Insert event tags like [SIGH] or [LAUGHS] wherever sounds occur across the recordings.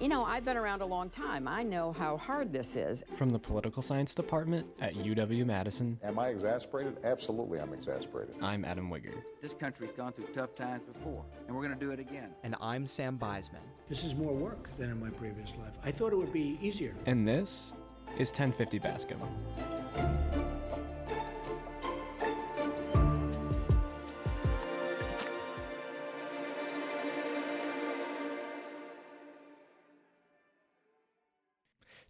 You know, I've been around a long time. I know how hard this is. From the Political Science Department at UW Madison. Am I exasperated? Absolutely, I'm exasperated. I'm Adam Wigger. This country's gone through tough times before, and we're going to do it again. And I'm Sam Beisman. This is more work than in my previous life. I thought it would be easier. And this is 1050 Bascom.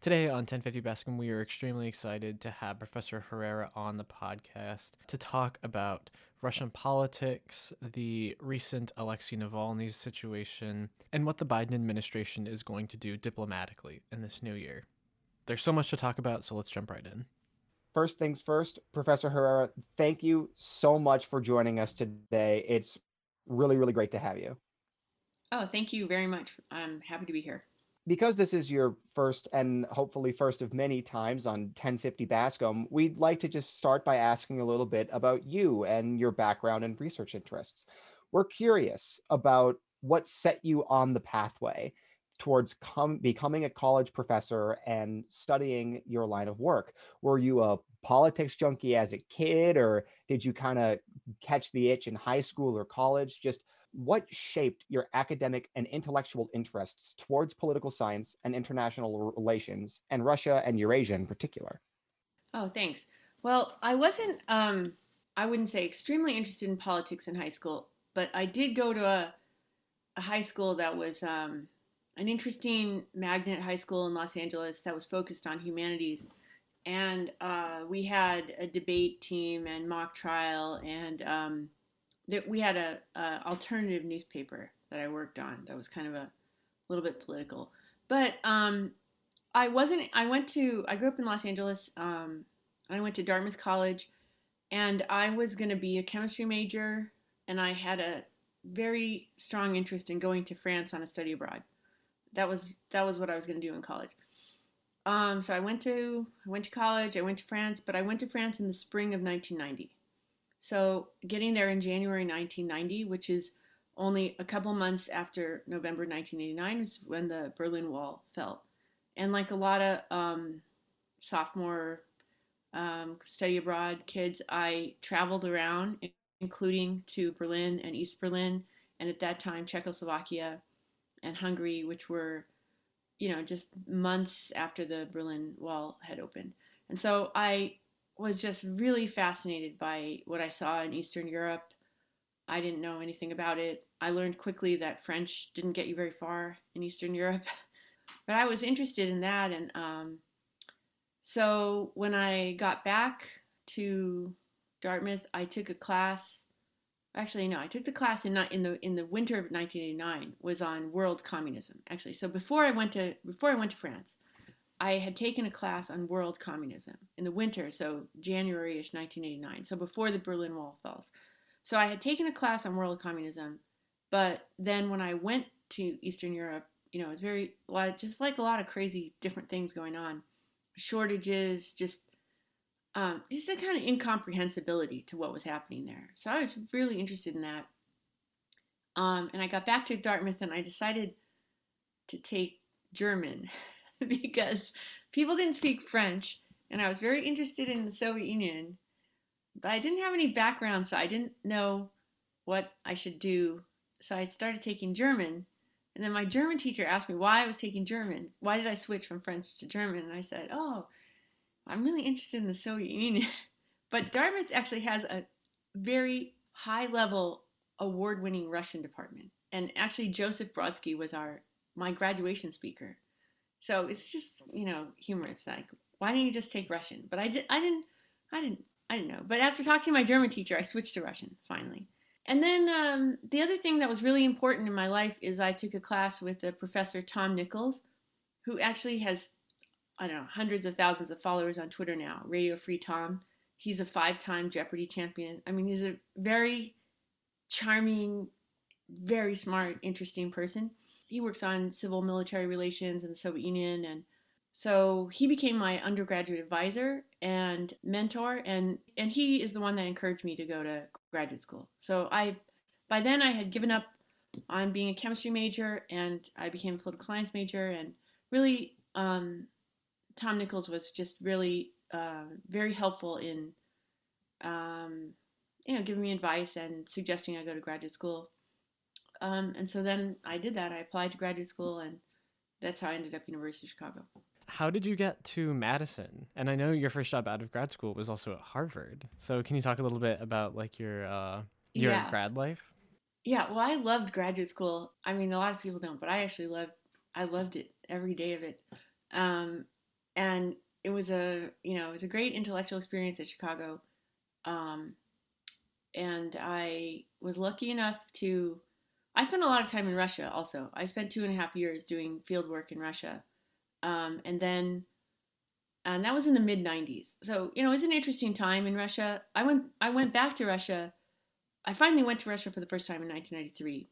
Today on 1050 Bascom, we are extremely excited to have Professor Herrera on the podcast to talk about Russian politics, the recent Alexei Navalny situation, and what the Biden administration is going to do diplomatically in this new year. There's so much to talk about, so let's jump right in. First things first, Professor Herrera, thank you so much for joining us today. It's really, really great to have you. Oh, thank you very much. I'm happy to be here because this is your first and hopefully first of many times on 1050 Bascom, we'd like to just start by asking a little bit about you and your background and research interests. We're curious about what set you on the pathway towards com- becoming a college professor and studying your line of work. Were you a politics junkie as a kid, or did you kind of catch the itch in high school or college? Just what shaped your academic and intellectual interests towards political science and international relations, and Russia and Eurasia in particular? Oh, thanks. Well, I wasn't, um, I wouldn't say extremely interested in politics in high school, but I did go to a, a high school that was um, an interesting magnet high school in Los Angeles that was focused on humanities. And uh, we had a debate team and mock trial and um, that we had a, a, alternative newspaper that I worked on that was kind of a little bit political. But um, I wasn't. I went to. I grew up in Los Angeles. Um, I went to Dartmouth College, and I was going to be a chemistry major, and I had a very strong interest in going to France on a study abroad. That was that was what I was going to do in college. Um, so I went to I went to college. I went to France, but I went to France in the spring of 1990. So getting there in January 1990, which is only a couple months after November 1989, was when the Berlin Wall fell. And like a lot of um, sophomore um, study abroad kids, I traveled around, including to Berlin and East Berlin, and at that time Czechoslovakia and Hungary, which were, you know, just months after the Berlin Wall had opened. And so I was just really fascinated by what I saw in Eastern Europe. I didn't know anything about it. I learned quickly that French didn't get you very far in Eastern Europe, [LAUGHS] but I was interested in that. And um, so when I got back to Dartmouth, I took a class. Actually, no, I took the class in in the in the winter of 1989 was on world communism. Actually, so before I went to before I went to France, I had taken a class on world communism in the winter, so January ish 1989, so before the Berlin Wall falls. So I had taken a class on world communism, but then when I went to Eastern Europe, you know, it was very, just like a lot of crazy different things going on shortages, just. Um, just a kind of incomprehensibility to what was happening there. So I was really interested in that. Um, and I got back to Dartmouth and I decided to take German. [LAUGHS] [LAUGHS] because people didn't speak French, and I was very interested in the Soviet Union, but I didn't have any background, so I didn't know what I should do. So I started taking German, and then my German teacher asked me why I was taking German. Why did I switch from French to German? And I said, "Oh, I'm really interested in the Soviet Union." [LAUGHS] but Dartmouth actually has a very high level award winning Russian department. And actually Joseph Brodsky was our my graduation speaker. So it's just you know humorous. Like why didn't you just take Russian? But I did. I didn't. I didn't. I didn't know. But after talking to my German teacher, I switched to Russian finally. And then um, the other thing that was really important in my life is I took a class with a professor Tom Nichols, who actually has I don't know hundreds of thousands of followers on Twitter now. Radio Free Tom. He's a five-time Jeopardy champion. I mean, he's a very charming, very smart, interesting person he works on civil military relations in the Soviet Union and so he became my undergraduate advisor and mentor and and he is the one that encouraged me to go to graduate school. So I by then I had given up on being a chemistry major, and I became a political science major. And really, um, Tom Nichols was just really uh, very helpful in, um, you know, giving me advice and suggesting I go to graduate school. Um, and so then I did that. I applied to graduate school, and that's how I ended up University of Chicago. How did you get to Madison? And I know your first job out of grad school was also at Harvard. So can you talk a little bit about like your uh, your Yeah. grad life? Yeah, well, I loved graduate school. I mean, a lot of people don't, but I actually loved. I loved it every day of it, um, and it was a you know it was a great intellectual experience at Chicago, um, and I was lucky enough to. I spent a lot of time in Russia. Also, I spent two and a half years doing field work in Russia, um, and then, and that was in the mid '90s. So you know, it was an interesting time in Russia. I went. I went back to Russia. I finally went to Russia for the first time in 1993.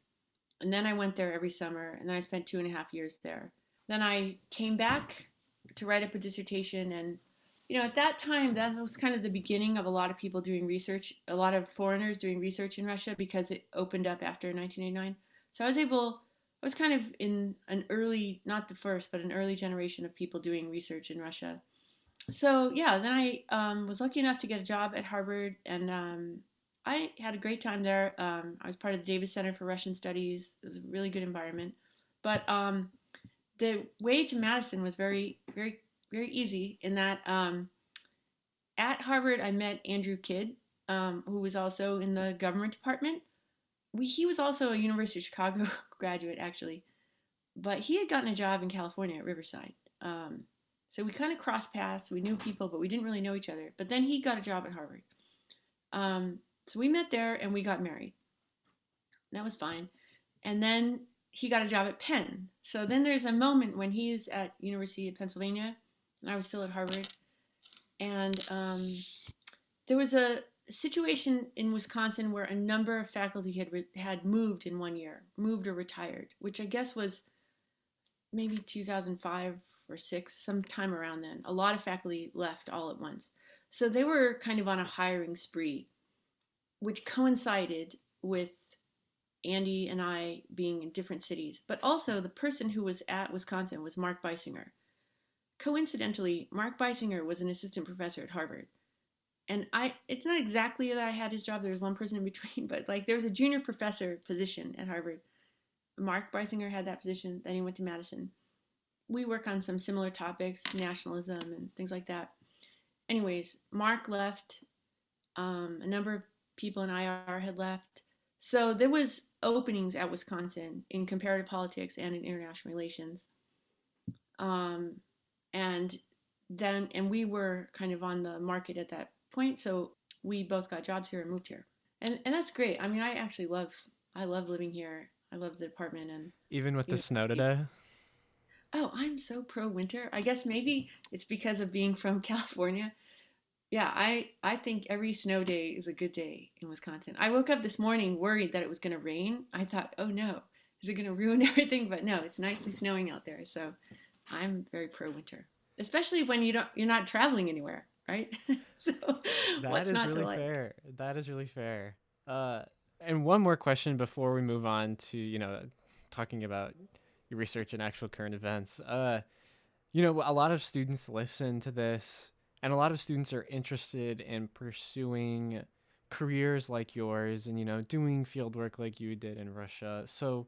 And then I went there every summer, and then I spent two and a half years there. Then I came back to write up a dissertation, and you know, at that time, that was kind of the beginning of a lot of people doing research, a lot of foreigners doing research in Russia because it opened up after 1989. So I was able, I was kind of in an early, not the first, but an early generation of people doing research in Russia. So yeah, then I um, was lucky enough to get a job at Harvard, and um, I had a great time there. Um, I was part of the Davis Center for Russian Studies. It was a really good environment. But um, the way to Madison was very, very, very easy in that um, at Harvard, I met Andrew Kydd, um, who was also in the government department. We, he was also a University of Chicago [LAUGHS] graduate, actually, but he had gotten a job in California at Riverside. Um, so we kind of crossed paths. We knew people, but we didn't really know each other. But then he got a job at Harvard. Um, so we met there and we got married. That was fine. And then he got a job at Penn. So then there's a moment when he's at University of Pennsylvania and I was still at Harvard. And um, there was a situation in Wisconsin where a number of faculty had re- had moved in one year, moved or retired, which I guess was maybe 2005 or 6, sometime around then. A lot of faculty left all at once. So they were kind of on a hiring spree, which coincided with Andy and I being in different cities. But also, the person who was at Wisconsin was Mark Beissinger. Coincidentally, Mark Beissinger was an assistant professor at Harvard. And I, it's not exactly that I had his job. There was one person in between, [LAUGHS] but like there was a junior professor position at Harvard. Mark Beissinger had that position. Then he went to Madison. We work on some similar topics, nationalism and things like that anyways, Mark left. Um, a number of people in IR had left. So there was openings at Wisconsin in comparative politics and in international relations. Um, and then, and we were kind of on the market at that point. So we both got jobs here and moved here. And, and that's great. I mean, I actually love, I love living here. I love the apartment and Even with the snow today? Oh, I'm so pro winter. I guess maybe it's because of being from [LAUGHS] California. Yeah, I I think every snow day is a good day in Wisconsin. I woke up this morning worried that it was going to rain. I thought, "Oh no, is it going to ruin [LAUGHS] everything?" But no, it's nicely snowing out there. So, I'm very pro winter. Especially when you don't you're not traveling anywhere, right? [LAUGHS] so, That is really like? fair. That is really fair. Uh, and one more question before we move on to you know talking about your research and actual current events. Uh, you know, a lot of students listen to this, and a lot of students are interested in pursuing careers like yours, and you know, doing field work like you did in Russia. So,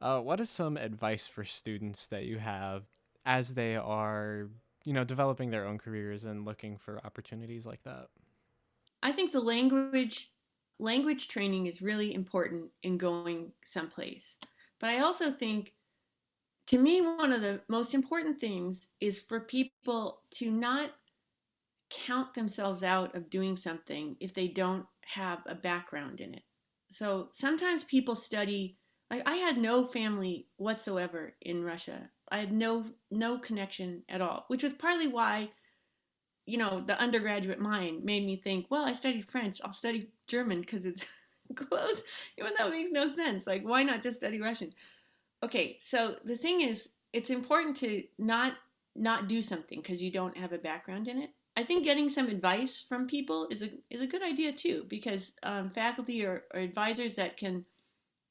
uh, what is some advice for students that you have as they are, you know, developing their own careers and looking for opportunities like that? I think the language language training is really important in going someplace. But I also think to me one of the most important things is for people to not count themselves out of doing something if they don't have a background in it. So sometimes people study like I had no family whatsoever in Russia. I had no no connection at all, which was partly why you know, the undergraduate mind made me think, well, I studied French, I'll study German because it's [LAUGHS] close, even though it makes no sense. Like, why not just study Russian? Okay, so the thing is, it's important to not not do something because you don't have a background in it. I think getting some advice from people is a is a good idea too, because um, faculty or, or advisors that can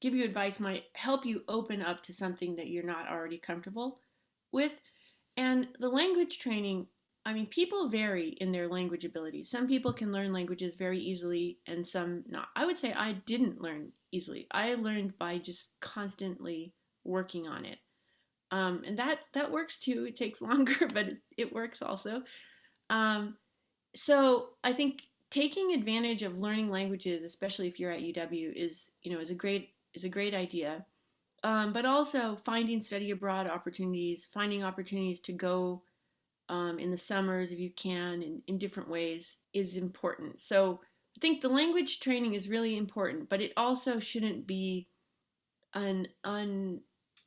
give you advice, might help you open up to something that you're not already comfortable with. And the language training, I mean, people vary in their language abilities. Some people can learn languages very easily and some not. I would say I didn't learn easily. I learned by just constantly working on it. Um, and that that works too. It takes [LAUGHS] longer, but it, it works also. Um, so I think taking advantage of learning languages, especially if you're at UW, is you know is a great is a great idea. Um, but also finding study abroad opportunities, finding opportunities to go um, in the summers if you can in, in different ways is important. So I think the language training is really important, but it also shouldn't be an un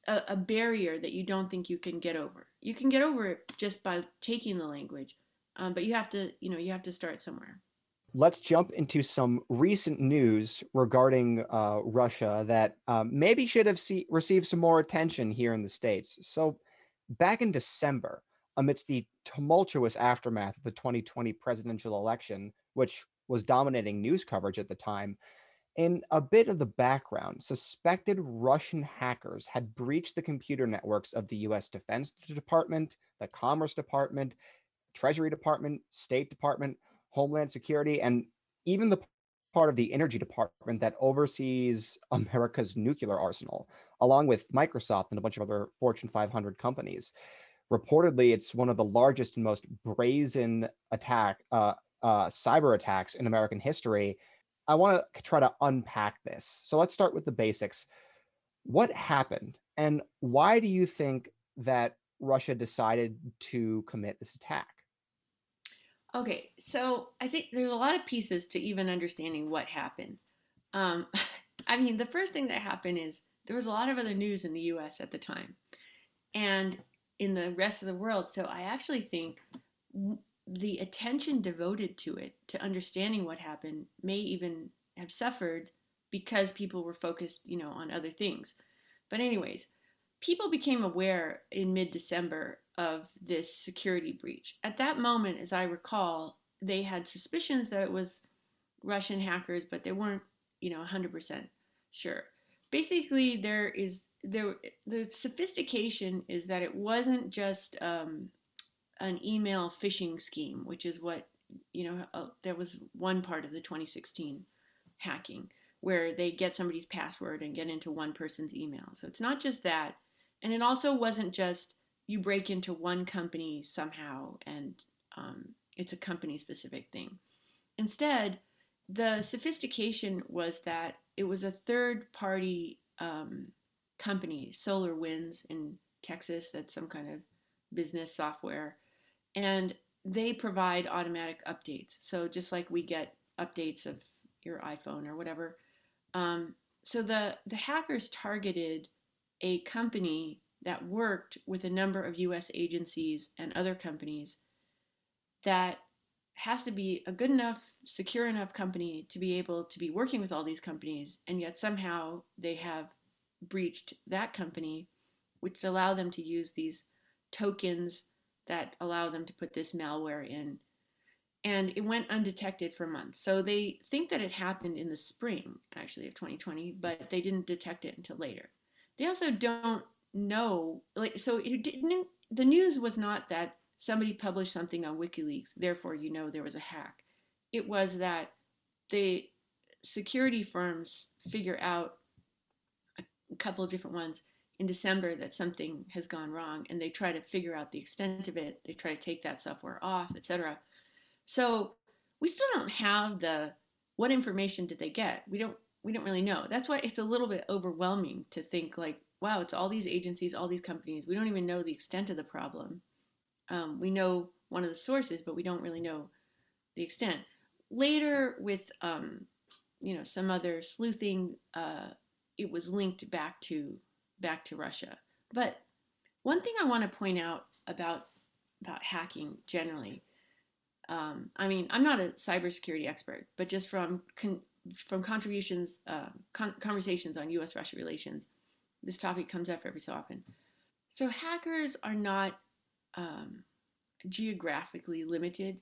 a, a barrier that you don't think you can get over. You can get over it just by taking the language, um, but you have to you know you have to start somewhere let's jump into some recent news regarding uh, Russia that um, maybe should have see- received some more attention here in the States. So, back in December, amidst the tumultuous aftermath of the 2020 presidential election, which was dominating news coverage at the time, in a bit of the background, suspected Russian hackers had breached the computer networks of the US Defense Department, the Commerce Department, Treasury Department, State Department, Homeland Security, and even the part of the Energy Department that oversees [LAUGHS] America's nuclear arsenal, along with Microsoft and a bunch of other Fortune 500 companies. Reportedly, it's one of the largest and most brazen attack, uh, uh, cyber attacks in American history. I want to try to unpack this. So let's start with the basics. What happened, and why do you think that Russia decided to commit this attack? Okay, so I think there's a lot of pieces to even understanding what happened. Um, [LAUGHS] I mean, the first thing that happened is there was a lot of other news in the US at the time and in the rest of the world. So I actually think the attention devoted to it, to understanding what happened, may even have suffered because people were focused, you know, on other things. But, anyways, people became aware in mid December of this security breach. At that moment, as I recall, they had suspicions that it was Russian hackers, but they weren't, you know, 100% sure. Basically, there is there the sophistication is that it wasn't just um, an email phishing scheme, which is what you know. Uh, there was one part of the 2016 hacking where they get somebody's password and get into one person's email. So it's not just that, and it also wasn't just you break into one company somehow and um, it's a company specific thing. Instead, the sophistication was that it was a third party um, company, SolarWinds in Texas, that's some kind of business software, and they provide automatic updates. So just like we get updates of your iPhone or whatever. Um, so the the hackers targeted a company that worked with a number of US agencies and other companies that has to be a good enough, secure enough company to be able to be working with all these companies, and yet somehow they have breached that company, which allow them to use these tokens that allow them to put this malware in. And it went undetected for months. So they think that it happened in the spring, actually, of 2020, but they didn't detect it until later. They also don't know like so it didn't the news was not that somebody published something on WikiLeaks therefore you know there was a hack. It was that the security firms figure out a couple of different ones in December that something has gone wrong and they try to figure out the extent of it. They try to take that software off etc so we still don't have the what information did they get? We don't we don't really know. That's why it's a little bit overwhelming to think like wow, it's all these agencies, all these companies. We don't even know the extent of the problem. Um, we know one of the sources, but we don't really know the extent. Later, with um, you know some other sleuthing, uh, it was linked back to back to Russia. But one thing I want to point out about about hacking generally, um, I mean, I'm not a cybersecurity expert, but just from con- from contributions, uh, con- conversations on U.S.-Russia relations, this topic comes up every so often. So hackers are not um, geographically limited.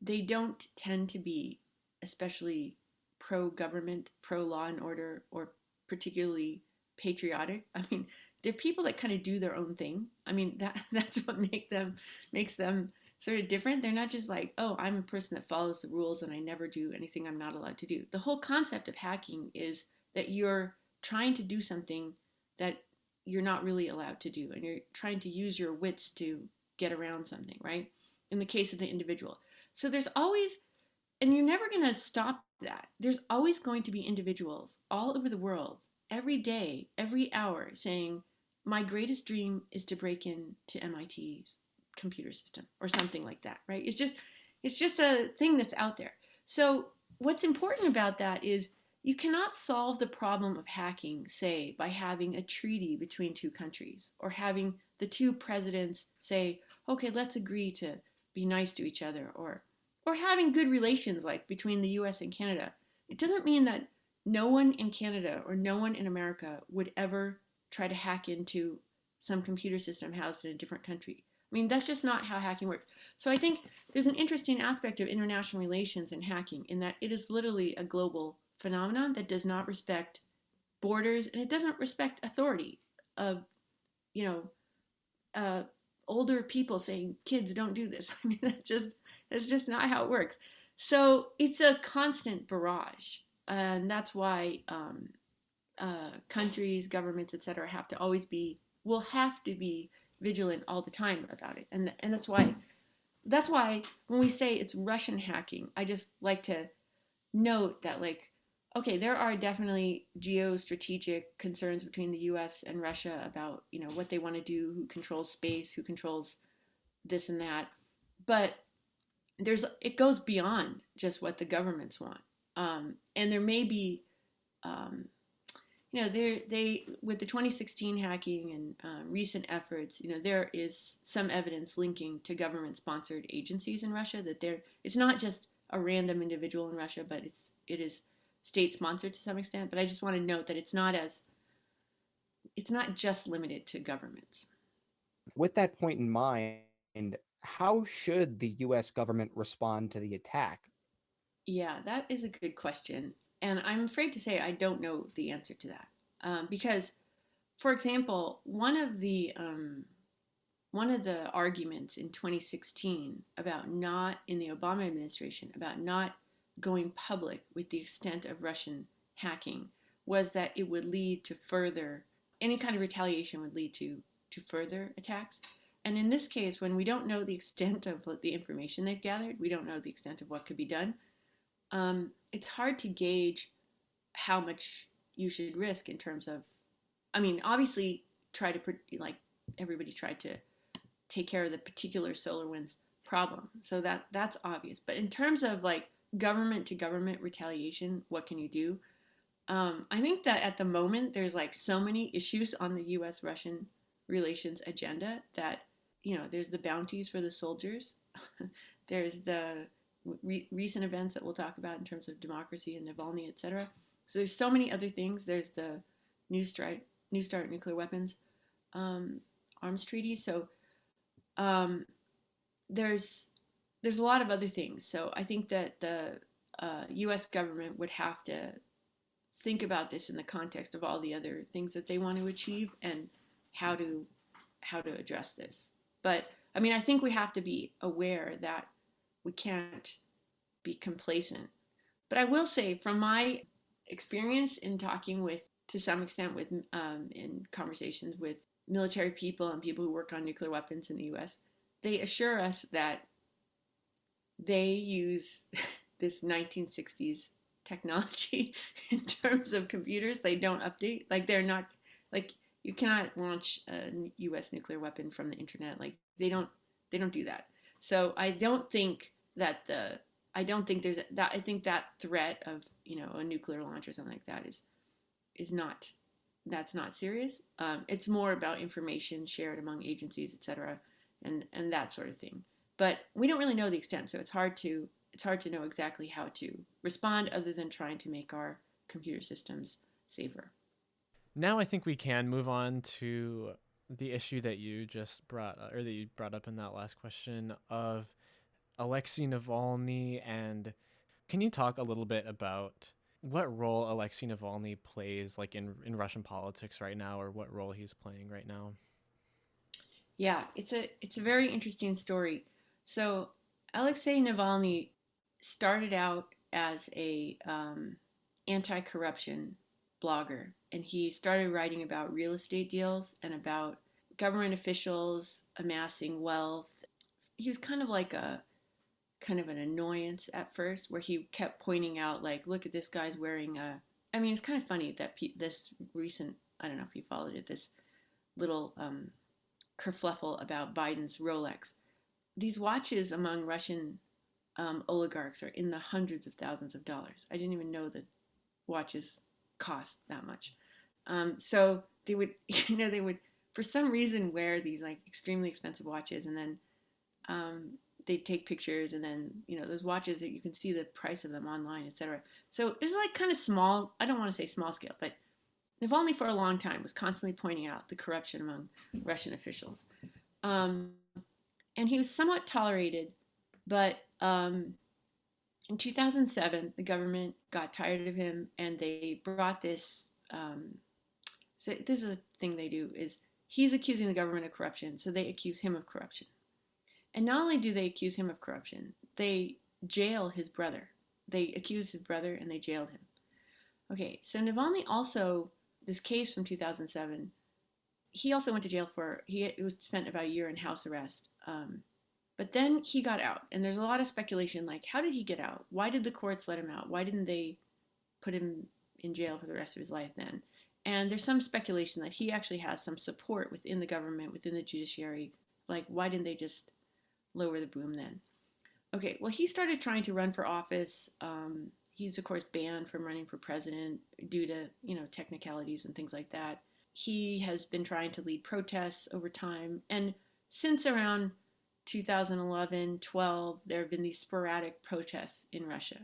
They don't tend to be especially pro government, pro law and order, or particularly patriotic. I mean, they're people that kind of do their own thing. I mean, that [LAUGHS] that's what make them makes them sort of different. They're not just like, oh, I'm a person that follows the rules and I never do anything I'm not allowed to do. The whole concept of hacking is that you're trying to do something that you're not really allowed to do and you're trying to use your wits to get around something, right? In the case of the individual. So there's always and you're never going to stop that. There's always going to be individuals all over the world every day, every hour saying, My greatest dream is to break into MIT's computer system or something like that, right? It's just it's just a thing that's out there. So what's important about that is you cannot solve the problem of hacking, say, by having a treaty between two countries or having the two presidents say, okay, let's agree to be nice to each other or or having good relations like between the US and Canada. It doesn't mean that no one in Canada or no one in America would ever try to hack into some computer system housed in a different country. I mean, that's just not how hacking works. So I think there's an interesting aspect of international relations and hacking in that it is literally a global phenomenon that does not respect borders and it doesn't respect authority of, you know, uh, older people saying, kids, don't do this. [LAUGHS] I mean, that just, that's just not how it works. So it's a constant barrage. And that's why um, uh, countries, governments, etc., have to always be, will have to be vigilant all the time about it. And, and that's why, that's why when we say it's Russian hacking, I just like to note that like, okay, there are definitely geostrategic concerns between the U.S. and Russia about you know what they want to do, who controls space, who controls this and that, but there's it goes beyond just what the governments want, um, and there may be um, you know, they they with the 2016 hacking and uh, recent efforts, you know, there is some evidence linking to government-sponsored agencies in Russia that there it's not just a random individual in Russia, but it's it is state-sponsored to some extent. But I just want to note that it's not as it's not just limited to governments. With that point in mind, how should the U.S. government respond to the attack? Yeah, that is a good question. And I'm afraid to say I don't know the answer to that. Um, because, for example, one of the um, one of the arguments in 2016 about not in the Obama administration about not going public with the extent of Russian hacking was that it would lead to further any kind of retaliation would lead to to further attacks. And in this case, when we don't know the extent of the information they've gathered, we don't know the extent of what could be done um, it's hard to gauge how much you should risk in terms of i mean obviously try to like everybody tried to take care of the particular SolarWinds problem so that that's obvious but in terms of like government to government retaliation what can you do um, i think that at the moment there's like so many issues on the us russian relations agenda that you know there's the bounties for the soldiers [LAUGHS] there's the re- recent events that we'll talk about in terms of democracy and Navalny, etc. So there's so many other things. There's the New Start, New Start nuclear weapons um, arms treaty. So um, there's there's a lot of other things. So I think that the uh, U.S. government would have to think about this in the context of all the other things that they want to achieve and how to how to address this. But I mean, I think we have to be aware that we can't be complacent. But I will say, from my experience in talking with, to some extent, with um, in conversations with military people and people who work on nuclear weapons in the U.S., they assure us that they use [LAUGHS] this 1960s technology [LAUGHS] in terms of computers. They don't update. Like they're not like you cannot launch a U.S. nuclear weapon from the internet. Like they don't they don't do that. So I don't think that the I don't think there's that I think that threat of you know a nuclear launch or something like that is is not that's not serious. Um, it's more about information shared among agencies, etc., and and that sort of thing. But we don't really know the extent, so it's hard to it's hard to know exactly how to respond other than trying to make our computer systems safer. Now I think we can move on to the issue that you just brought uh, or that you brought up in that last question of Alexei Navalny and can you talk a little bit about what role Alexei Navalny plays like in in Russian politics right now, or what role he's playing right now. Yeah, it's a it's a very interesting story. So Alexei Navalny started out as a um, anti-corruption blogger, and he started writing about real estate deals and about government officials amassing wealth. He was kind of like a kind of an annoyance at first, where he kept pointing out, like, look at this guy's wearing a. I mean, it's kind of funny that pe- this recent. I don't know if you followed it. This little um, kerfluffle about Biden's Rolex. These watches among Russian um, oligarchs are in the hundreds of thousands of dollars. I didn't even know that watches cost that much. Um, so they would, [LAUGHS] you know, they would for some reason wear these like extremely expensive watches, and then um, they'd take pictures, and then you know those watches that you can see the price of them online, etc. So it was like kind of small. I don't want to say small scale, but Navalny for a long time was constantly pointing out the corruption among Russian officials. Um, and he was somewhat tolerated, but um, in 2007, the government got tired of him and they brought this. Um, so this is a thing they do is he's accusing the government of corruption, so they accuse him of corruption. And not only do they accuse him of corruption, they jail his brother. They accused his brother and they jailed him. Okay, so Navalny also this case from 2007, he also went to jail for he was spent about a year in house arrest. Um, but then he got out, and there's a lot of speculation like, how did he get out? Why did the courts let him out? Why didn't they put him in jail for the rest of his life then? And there's some speculation that he actually has some support within the government, within the judiciary. Like, why didn't they just lower the boom then? Okay, well, he started trying to run for office. Um, he's of course banned from running for president due to you know technicalities and things like that. He has been trying to lead protests over time, and since around 2011 12, there have been these sporadic protests in Russia.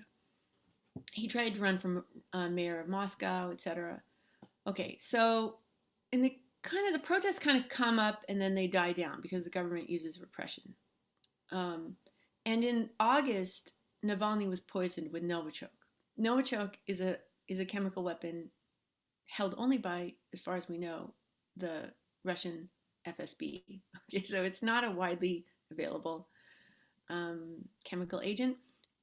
He tried to run for uh, mayor of Moscow, etc. Okay, so in the kind of the protests kind of come up and then they die down because the government uses repression. Um, and in August, Navalny was poisoned with Novichok. Novichok is a is a chemical weapon held only by, as far as we know, the Russian FSB. [LAUGHS] Okay, so it's not a widely available um, chemical agent,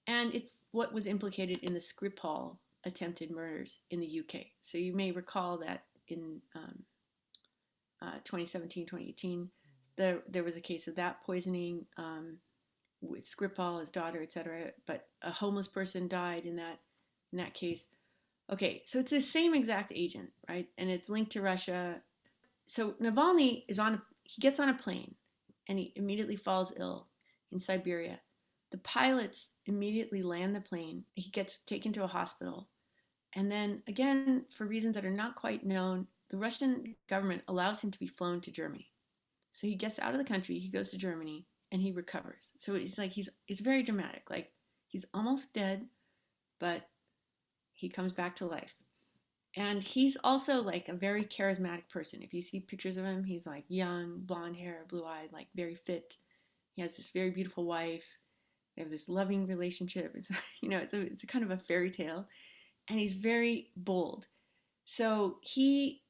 and it's what was implicated in the Skripal attempted murders in the UK. So you may recall that in um, uh, 2017, 2018, there there was a case of that poisoning um, with Skripal, his daughter, etc. But a homeless person died in that in that case. Okay, so it's the same exact agent, right? And it's linked to Russia. So Navalny is on, he gets on a plane and he immediately falls ill in Siberia. The pilots immediately land the plane. He gets taken to a hospital. And then, again, for reasons that are not quite known, the Russian government allows him to be flown to Germany. So he gets out of the country, he goes to Germany, and he recovers. So it's like he's it's very dramatic. Like he's almost dead, but he comes back to life. And he's also like a very charismatic person. If you see pictures of him, he's like young, blonde hair, blue eyed, like very fit. He has this very beautiful wife. They have this loving relationship. It's [LAUGHS] you know, it's a it's a kind of a fairy tale. And he's very bold. So he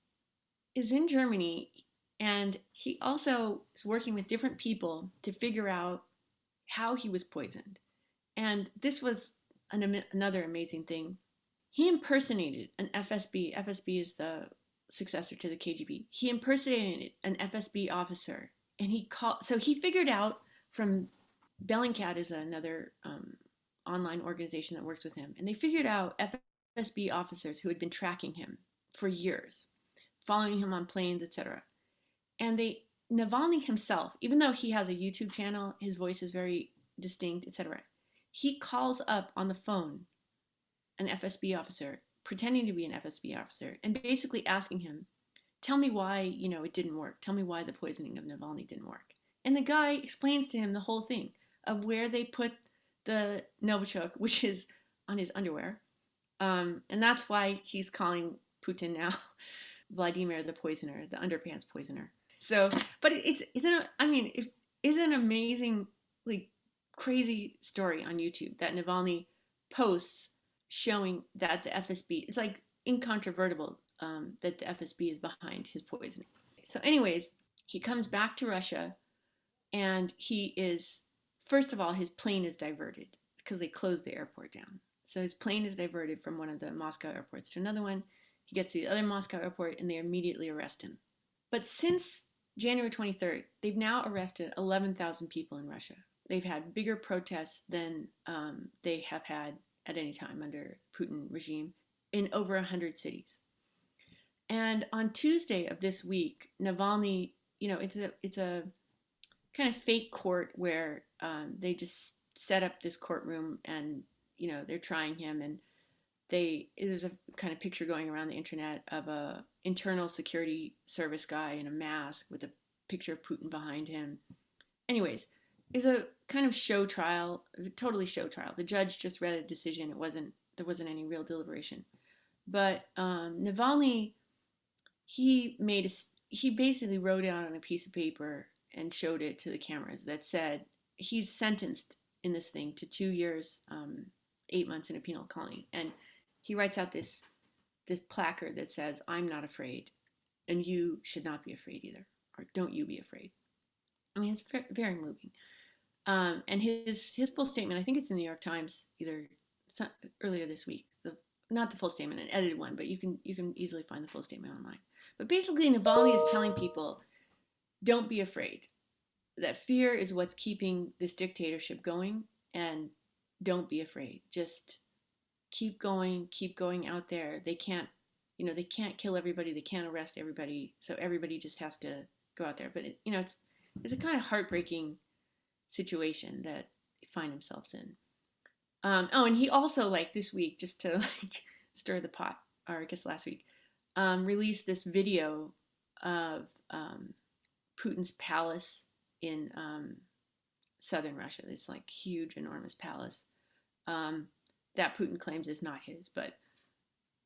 is in Germany and he also is working with different people to figure out how he was poisoned. And this was an, another amazing thing he impersonated an FSB. FSB is the successor to the KGB. He impersonated an FSB officer, and he called. So he figured out from Bellingcat is another um, online organization that works with him, and they figured out FSB officers who had been tracking him for years, following him on planes, etc. And they Navalny himself, even though he has a YouTube channel, his voice is very distinct, etc. He calls up on the phone an FSB officer, pretending to be an FSB officer, and basically asking him, "Tell me why you know it didn't work. Tell me why the poisoning of Navalny didn't work." And the guy explains to him the whole thing of where they put the Novichok, which is on his underwear, um, and that's why he's calling Putin now [LAUGHS] Vladimir the poisoner, the underpants poisoner. So, but it's it's an I mean, it is an amazing like crazy story on YouTube that Navalny posts showing that the FSB, it's like incontrovertible um, that the FSB is behind his poisoning. So, anyways, he comes back to Russia and he is, first of all, his plane is diverted because they closed the airport down. So his plane is diverted from one of the Moscow airports to another one. He gets to the other Moscow airport and they immediately arrest him. But since January 23rd, they've now arrested 11,000 people in Russia. They've had bigger protests than um, they have had at any time under Putin regime in over 100 cities. And on Tuesday of this week, Navalny, you know, it's a it's a kind of fake court where um, they just set up this courtroom and you know they're trying him and they there's a kind of picture going around the internet of a internal security service guy in a mask with a picture of Putin behind him. Anyways, is a kind of show trial, totally show trial. The judge just read a decision. It wasn't there wasn't any real deliberation. But um, Navalny, he made a he basically wrote it on a piece of paper and showed it to the cameras that said he's sentenced in this thing to two years, um, eight months in a penal colony, and he writes out this this placard that says, "I'm not afraid, and you should not be afraid either, or don't you be afraid." I mean, it's very moving. Um, and his his full statement, I think it's in the New York Times, either earlier this week. The not the full statement, an edited one, but you can you can easily find the full statement online. But basically, Navalny is telling people, don't be afraid. That fear is what's keeping this dictatorship going, and don't be afraid. Just keep going, keep going out there. They can't, you know, they can't kill everybody, they can't arrest everybody, so everybody just has to go out there. But it, you know, it's it's a kind of heartbreaking situation that they find themselves in. Um, oh, and he also like this week, just to [LAUGHS] like stir the pot, or I guess last week, um, released this video of um, Putin's palace in um, southern Russia. This like huge, enormous palace um, that Putin claims is not his, but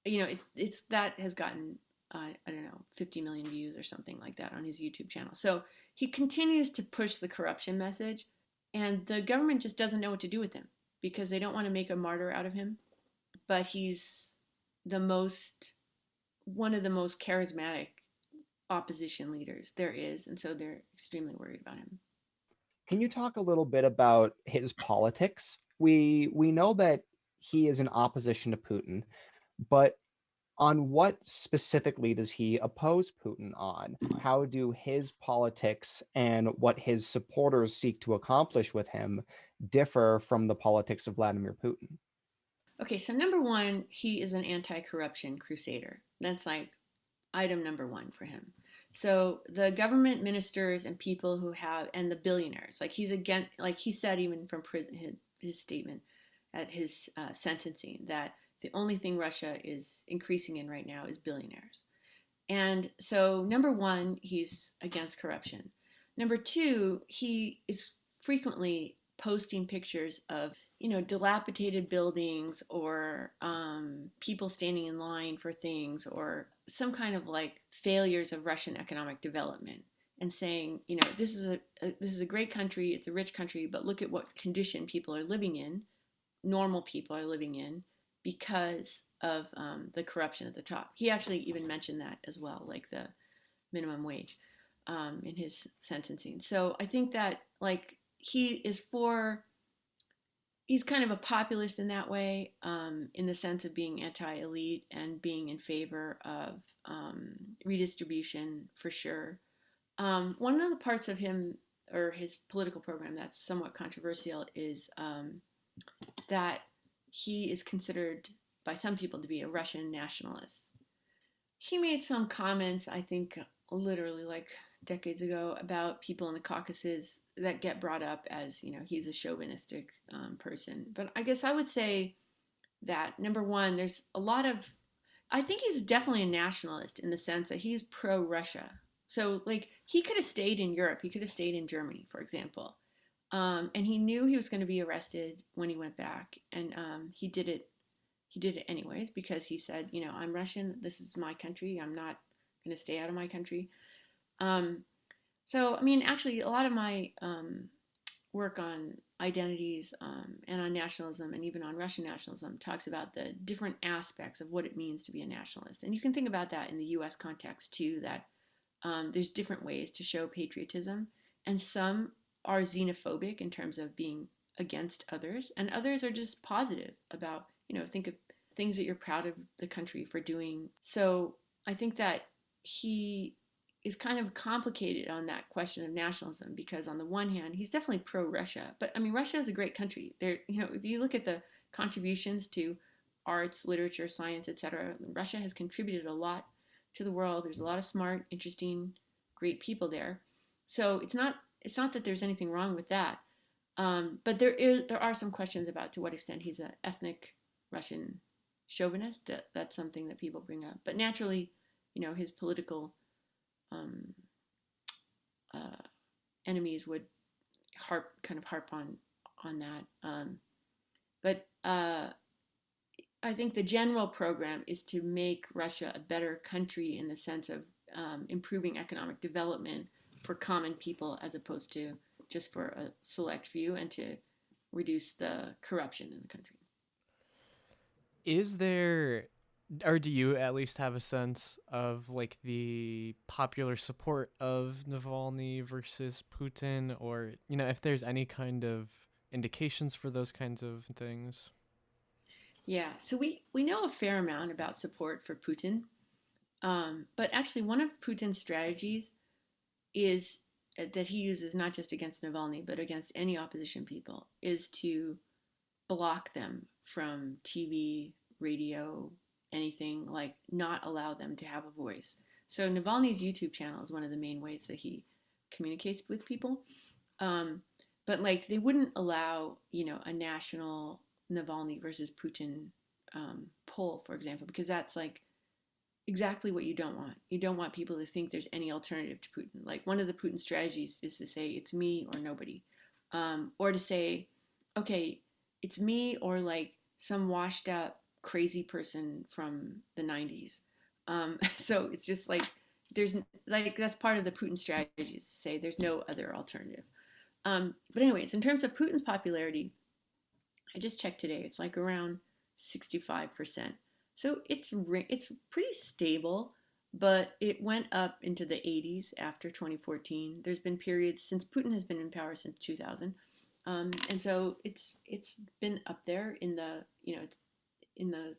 you know, it, it's that has gotten uh, I don't know 50 million views or something like that on his YouTube channel. So he continues to push the corruption message, and the government just doesn't know what to do with him because they don't want to make a martyr out of him. But he's the most one of the most charismatic opposition leaders there is, and so they're extremely worried about him. Can you talk a little bit about his politics? We we know that he is in opposition to Putin, but on what specifically does he oppose Putin on? How do his politics and what his supporters seek to accomplish with him differ from the politics of Vladimir Putin? Okay, so number one, he is an anti corruption crusader. That's like item number one for him. So the government ministers and people who have, and the billionaires, like he's again, like he said even from prison, his, his statement at his uh, sentencing, that the only thing Russia is increasing in right now is billionaires. And so, number one, he's against corruption. Number two, he is frequently posting pictures of you know, dilapidated buildings or um, people standing in line for things or some kind of like failures of Russian economic development and saying, you know, this is a, a, this is a great country, it's a rich country, but look at what condition people are living in, normal people are living in because of um, the corruption at the top. He actually even mentioned that as well, like the minimum wage um, in his sentencing. So I think that like he is for he's kind of a populist in that way, um, in the sense of being anti-elite and being in favor of um, redistribution for sure. Um, one of the parts of him or his political program that's somewhat controversial is um, that he is considered by some people to be a Russian nationalist. He made some comments, I think, literally like decades ago about people in the Caucasus that get brought up as you know he's a chauvinistic um, person. But I guess I would say that number one, there's a lot of I think he's definitely a nationalist in the sense that he's pro Russia. So like he could have stayed in Europe, he could have stayed in Germany, for example. Um, and he knew he was going to be arrested when he went back, and um, he did it. He did it anyways because he said, you know, I'm Russian. This is my country. I'm not going to stay out of my country. Um, so, I mean, actually, a lot of my um, work on identities um, and on nationalism and even on Russian nationalism talks about the different aspects of what it means to be a nationalist. And you can think about that in the US context too, that um, there's different ways to show patriotism, and some are xenophobic in terms of being against others, and others are just positive about, you know, think of things that you're proud of the country for doing. So I think that he is kind of complicated on that question of nationalism because on the one hand he's definitely pro Russia, but I mean Russia is a great country. There, you know, if you look at the contributions to arts, literature, science, etc., Russia has contributed a lot to the world. There's a lot of smart, interesting, great people there. So it's not it's not that there's anything wrong with that, um, but there is there are some questions about to what extent he's an ethnic Russian chauvinist. That that's something that people bring up. But naturally, you know, his political um, uh, enemies would harp kind of harp on on that. Um, but uh, I think the general program is to make Russia a better country in the sense of um, improving economic development for common people as opposed to just for a select few and to reduce the corruption in the country. Is there or do you at least have a sense of like the popular support of Navalny versus Putin or you know if there's any kind of indications for those kinds of things? Yeah, so we we know a fair amount about support for Putin. Um, but actually one of Putin's strategies is uh, that he uses not just against Navalny but against any opposition people is to block them from TV, radio, anything, like not allow them to have a voice. So Navalny's YouTube channel is one of the main ways that he communicates with people. Um, but like they wouldn't allow, you know, a national Navalny versus Putin um, poll, for example, because that's like exactly what you don't want. You don't want people to think there's any alternative to Putin. Like one of the Putin strategies is to say it's me or nobody, um, or to say, okay, it's me or like some washed up crazy person from the 90s. Um, [LAUGHS] so it's just like there's like that's part of the Putin strategy to say there's no other alternative. Um, but anyways, in terms of Putin's popularity, I just checked today. It's like around 65%. So it's it's pretty stable, but it went up into the 80s after 2014. There's been periods since Putin has been in power since 2000. Um, and so it's it's been up there in the you know it's in the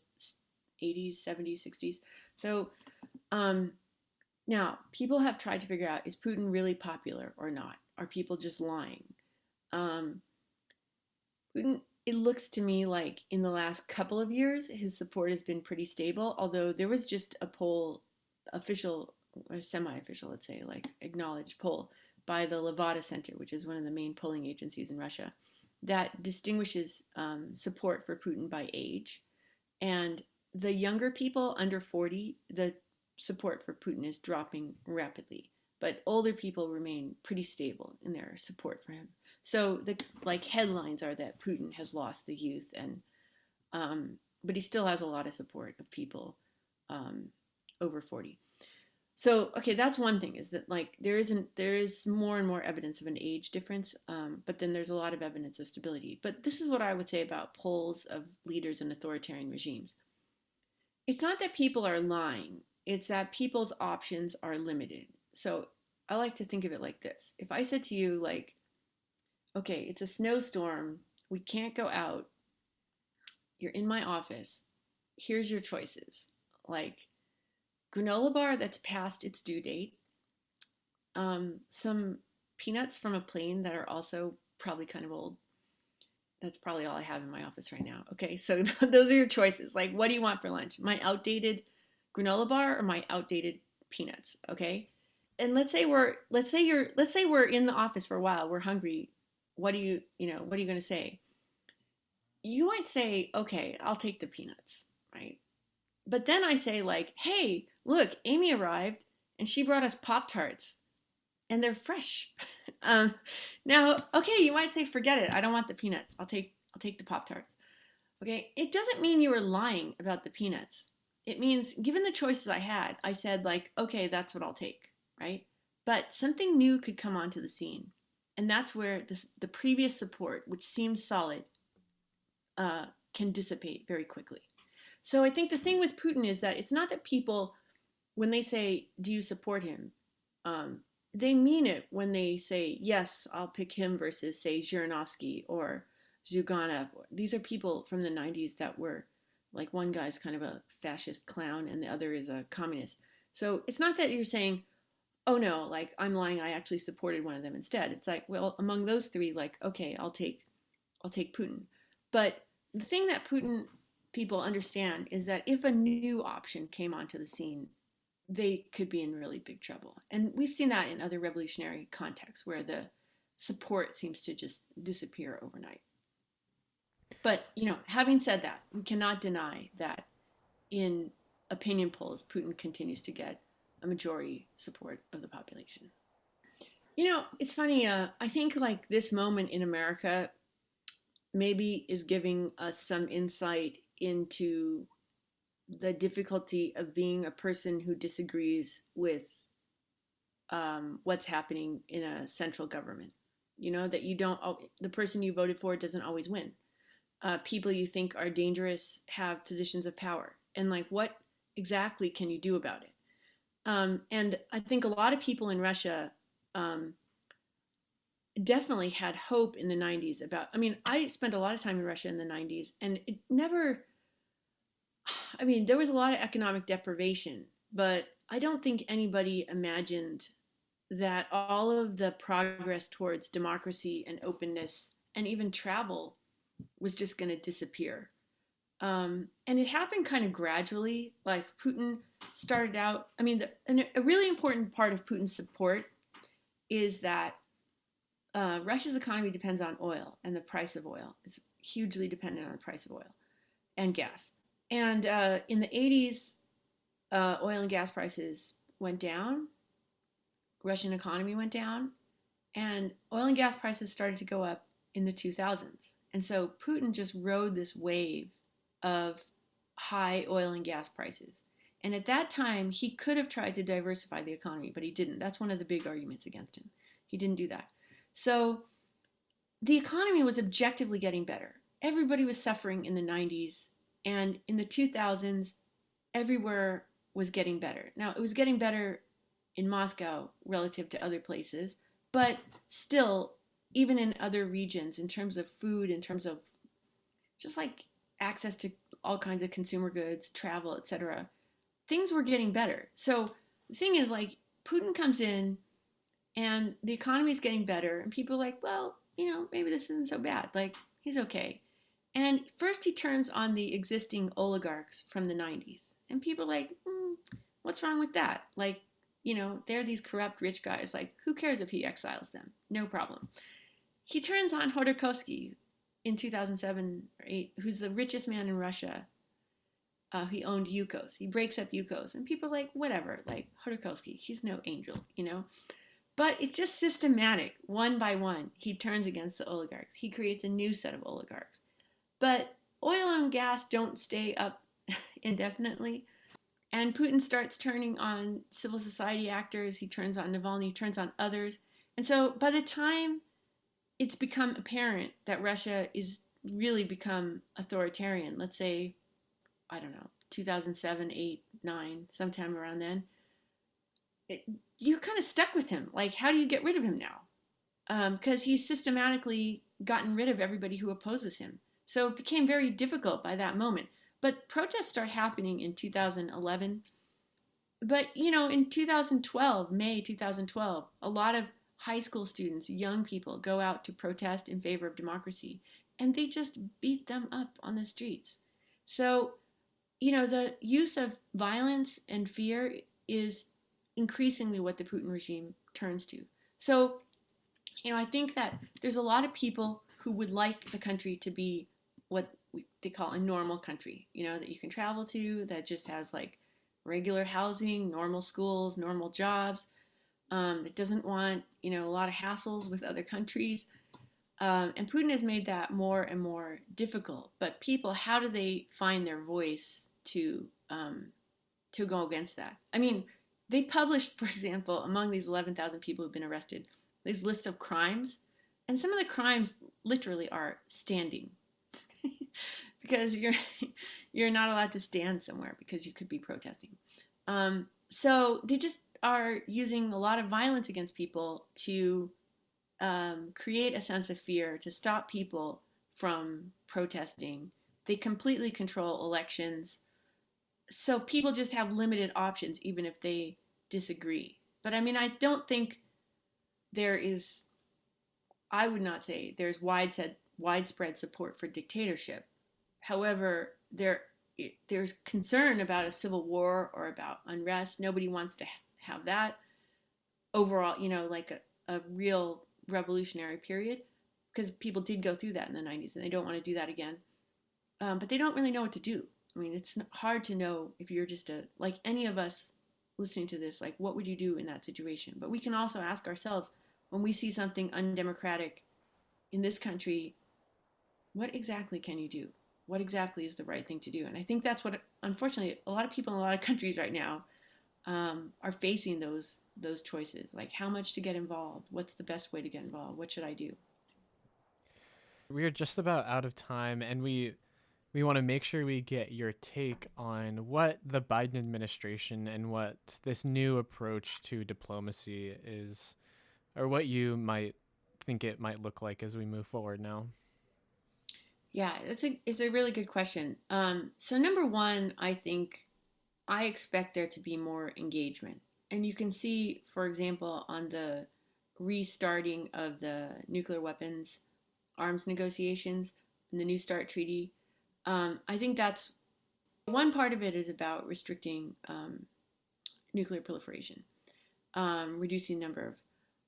80s, 70s, 60s. So um, now people have tried to figure out is Putin really popular or not? Are people just lying? Um, Putin, it looks to me like in the last couple of years, his support has been pretty stable, although there was just a poll, official or semi official, let's say, like acknowledged poll by the Levada Center, which is one of the main polling agencies in Russia, that distinguishes um, support for Putin by age. And the younger people under 40, the support for Putin is dropping rapidly. But older people remain pretty stable in their support for him. So the like headlines are that Putin has lost the youth, and um, but he still has a lot of support of people um, over 40. So okay, that's one thing is that like there isn't there is more and more evidence of an age difference, um, but then there's a lot of evidence of stability. But this is what I would say about polls of leaders in authoritarian regimes. It's not that people are lying; it's that people's options are limited. So I like to think of it like this: if I said to you like, "Okay, it's a snowstorm, we can't go out. You're in my office. Here's your choices." Like granola bar that's past its due date, um, some peanuts from a plane that are also probably kind of old. That's probably all I have in my office right now. Okay, so [LAUGHS] those are your choices. Like, what do you want for lunch? My outdated granola bar or my outdated peanuts? Okay, and let's say we're let's say you're let's say we're in the office for a while. We're hungry. What do you you know what are you going to say? You might say, okay, I'll take the peanuts, right? But then I say like, hey, look, Amy arrived and she brought us Pop Tarts and they're fresh. [LAUGHS] um, now, okay, you might say, forget it. I don't want the peanuts. I'll take I'll take the Pop Tarts. Okay, it doesn't mean you were lying about the peanuts. It means given the choices I had, I said like, okay, that's what I'll take, right? But something new could come onto the scene. And that's where this, the previous support, which seemed solid, uh, can dissipate very quickly. So I think the thing with Putin is that it's not that people, when they say, "Do you support him?" Um, they mean it when they say, "Yes, I'll pick him," versus say Zhirinovsky or Zyuganov. These are people from the '90s that were like one guy's kind of a fascist clown and the other is a communist. So it's not that you're saying, "Oh no, like I'm lying. I actually supported one of them instead." It's like, well, among those three, like, okay, I'll take, I'll take Putin. But the thing that Putin people understand is that if a new option came onto the scene, they could be in really big trouble. And we've seen that in other revolutionary contexts where the support seems to just disappear overnight. But, you know, having said that, we cannot deny that in opinion polls, Putin continues to get a majority support of the population. You know, it's funny. Uh, I think like this moment in America maybe is giving us some insight into the difficulty of being a person who disagrees with um, what's happening in a central government. You know, that you don't, the person you voted for doesn't always win. Uh, people you think are dangerous have positions of power. And like, what exactly can you do about it? Um, and I think a lot of people in Russia um, definitely had hope in the 90s about, I mean, I spent a lot of time in Russia in the 90s and it never, I mean, there was a lot of economic deprivation, but I don't think anybody imagined that all of the progress towards democracy and openness and even travel was just going to disappear. Um, and it happened kind of gradually. Like Putin started out, I mean, the, a really important part of Putin's support is that uh, Russia's economy depends on oil and the price of oil. is hugely dependent on the price of oil and gas. And uh, in the 80s, uh, oil and gas prices went down, Russian economy went down, and oil and gas prices started to go up in the 2000s. And so Putin just rode this wave of high oil and gas prices. And at that time, he could have tried to diversify the economy, but he didn't. That's one of the big arguments against him. He didn't do that. So the economy was objectively getting better. Everybody was suffering in the 90s and in the 2000s, everywhere was getting better. Now, it was getting better in Moscow relative to other places, but still, even in other regions, in terms of food, in terms of just like access to all kinds of consumer goods, travel, etc., things were getting better. So the thing is, like, Putin comes in and the economy is getting better, and people are like, well, you know, maybe this isn't so bad. Like, he's okay. And first, he turns on the existing oligarchs from the 90s. And people like, mm, what's wrong with that? Like, you know, they're these corrupt rich guys. Like, who cares if he exiles them? No problem. He turns on Khodorkovsky in 2007 or 8, who's the richest man in Russia. Uh, he owned Yukos. He breaks up Yukos. And people are like, whatever, like Khodorkovsky, he's no angel, you know? But it's just systematic. One by one, he turns against the oligarchs. He creates a new set of oligarchs. But oil and gas don't stay up [LAUGHS] indefinitely. And Putin starts turning on civil society actors, he turns on Navalny, he turns on others. And so by the time it's become apparent that Russia is really become authoritarian, let's say, I don't know, 2007, 8, 9, sometime around then, it, you're kind of stuck with him. Like, how do you get rid of him now? Because um, he's systematically gotten rid of everybody who opposes him. So it became very difficult by that moment. But protests start happening in 2011. But, you know, in 2012, May 2012, a lot of high school students, young people, go out to protest in favor of democracy, and they just beat them up on the streets. So, you know, the use of violence and fear is increasingly what the Putin regime turns to. So, you know, I think that there's a lot of people who would like the country to be what they call a normal country, you know, that you can travel to, that just has like regular housing, normal schools, normal jobs, um, that doesn't want, you know, a lot of hassles with other countries. Um, and Putin has made that more and more difficult. But people, how do they find their voice to um, to go against that? I mean, they published, [LAUGHS] for example, among these 11,000 people who've been arrested, this list of crimes and some of the crimes literally are standing [LAUGHS] because you're [LAUGHS] you're not allowed to stand somewhere because you could be protesting. Um, so they just are using a lot of violence against people to um, create a sense of fear to stop people from protesting. They completely control elections. So people just have limited options, even if they disagree. But I mean, I don't think there is, I would not say there's widespread, widespread support for dictatorship. However, there there's concern about a civil war or about unrest. Nobody wants to have that overall, you know, like a, a real revolutionary period because people did go through that in the 90s and they don't want to do that again. Um, but they don't really know what to do. I mean, it's hard to know if you're just a, like any of us listening to this, like, what would you do in that situation? But we can also ask ourselves when we see something undemocratic in this country, what exactly can you do? What exactly is the right thing to do? And I think that's what, unfortunately, a lot of people in a lot of countries right now um, are facing those those choices. Like, how much to get involved? What's the best way to get involved? What should I do? We are just about out of time, and we we want to make sure we get your take on what the Biden administration and what this new approach to diplomacy is, or what you might think it might look like as we move forward now. Yeah, it's a it's a really good question. Um, so number one, I think I expect there to be more engagement, and you can see, for example, on the restarting of the nuclear weapons arms negotiations and the New START treaty um, I think that's one part of it is about restricting um, nuclear proliferation, um, reducing the number of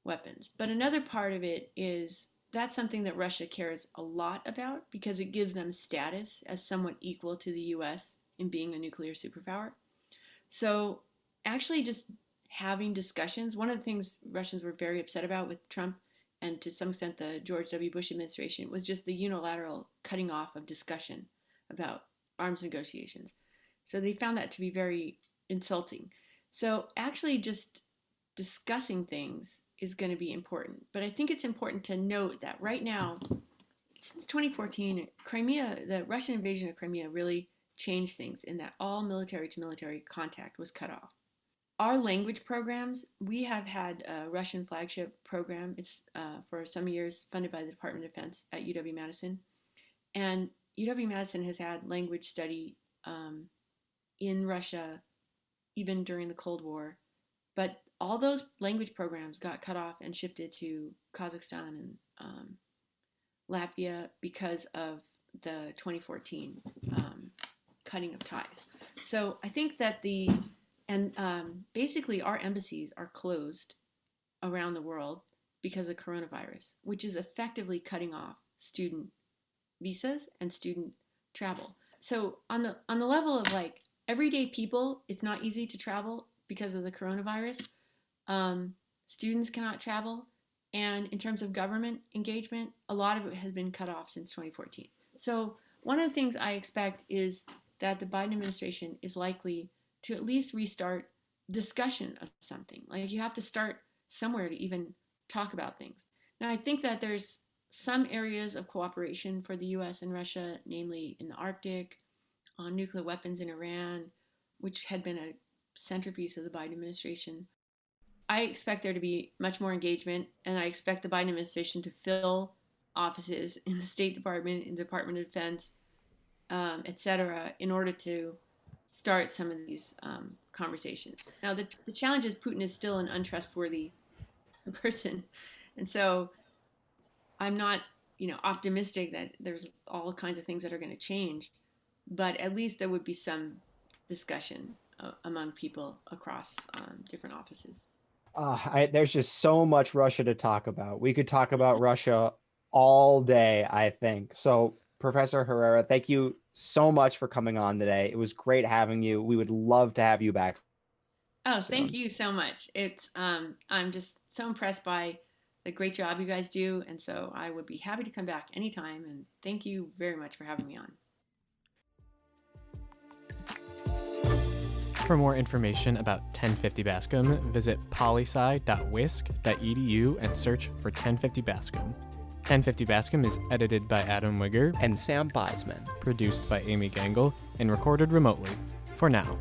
weapons. But another part of it is that's something that Russia cares a lot about because it gives them status as somewhat equal to the US in being a nuclear superpower. So, actually, just having discussions, one of the things Russians were very upset about with Trump and to some extent the George W. Bush administration was just the unilateral cutting off of discussion about arms negotiations. So they found that to be very insulting. So actually, just discussing things is going to be important. But I think it's important to note that right now, since 2014, Crimea, the Russian invasion of Crimea really changed things in that all military to military contact was cut off. Our language programs, we have had a Russian flagship program. It's uh, for some years funded by the Department of Defense at UW Madison. And UW Madison has had language study um, in Russia even during the Cold War, but all those language programs got cut off and shifted to Kazakhstan and um, Latvia because of the 2014 um, cutting of ties. So I think that the and um, basically our embassies are closed around the world because of coronavirus, which is effectively cutting off student visas and student travel. So on the on the level of like everyday people, it's not easy to travel because of the coronavirus. Um, students cannot travel, and in terms of government engagement, a lot of it has been cut off since 2014. So one of the things I expect is that the Biden administration is likely to at least restart discussion of something. Like you have to start somewhere to even talk about things. Now I think that there's some areas of cooperation for the US and Russia, namely in the Arctic, on nuclear weapons in Iran, which had been a centerpiece of the Biden administration. I expect there to be much more engagement, and I expect the Biden administration to fill offices in the State Department, in the Department of Defense, um, et cetera, in order to start some of these um, conversations. Now, the, the challenge is Putin is still an untrustworthy [LAUGHS] person. And so I'm not, you know, optimistic that there's all kinds of things that are going to change, but at least there would be some discussion uh, among people across um, different offices. Uh, I, there's just so much Russia to talk about. We could talk about Russia all day, I think. So, Professor Herrera, thank you so much for coming on today. It was great having you. We would love to have you back. Oh, soon. thank you so much. It's um, I'm just so impressed by the great job you guys do. And so I would be happy to come back anytime. And thank you very much for having me on. For more information about 1050 Bascom, visit polysci.wisc.edu and search for 1050 Bascom. 1050 Bascom is edited by Adam Wigger, And Sam Beisman. produced by Amy Gangl, and recorded remotely. For now.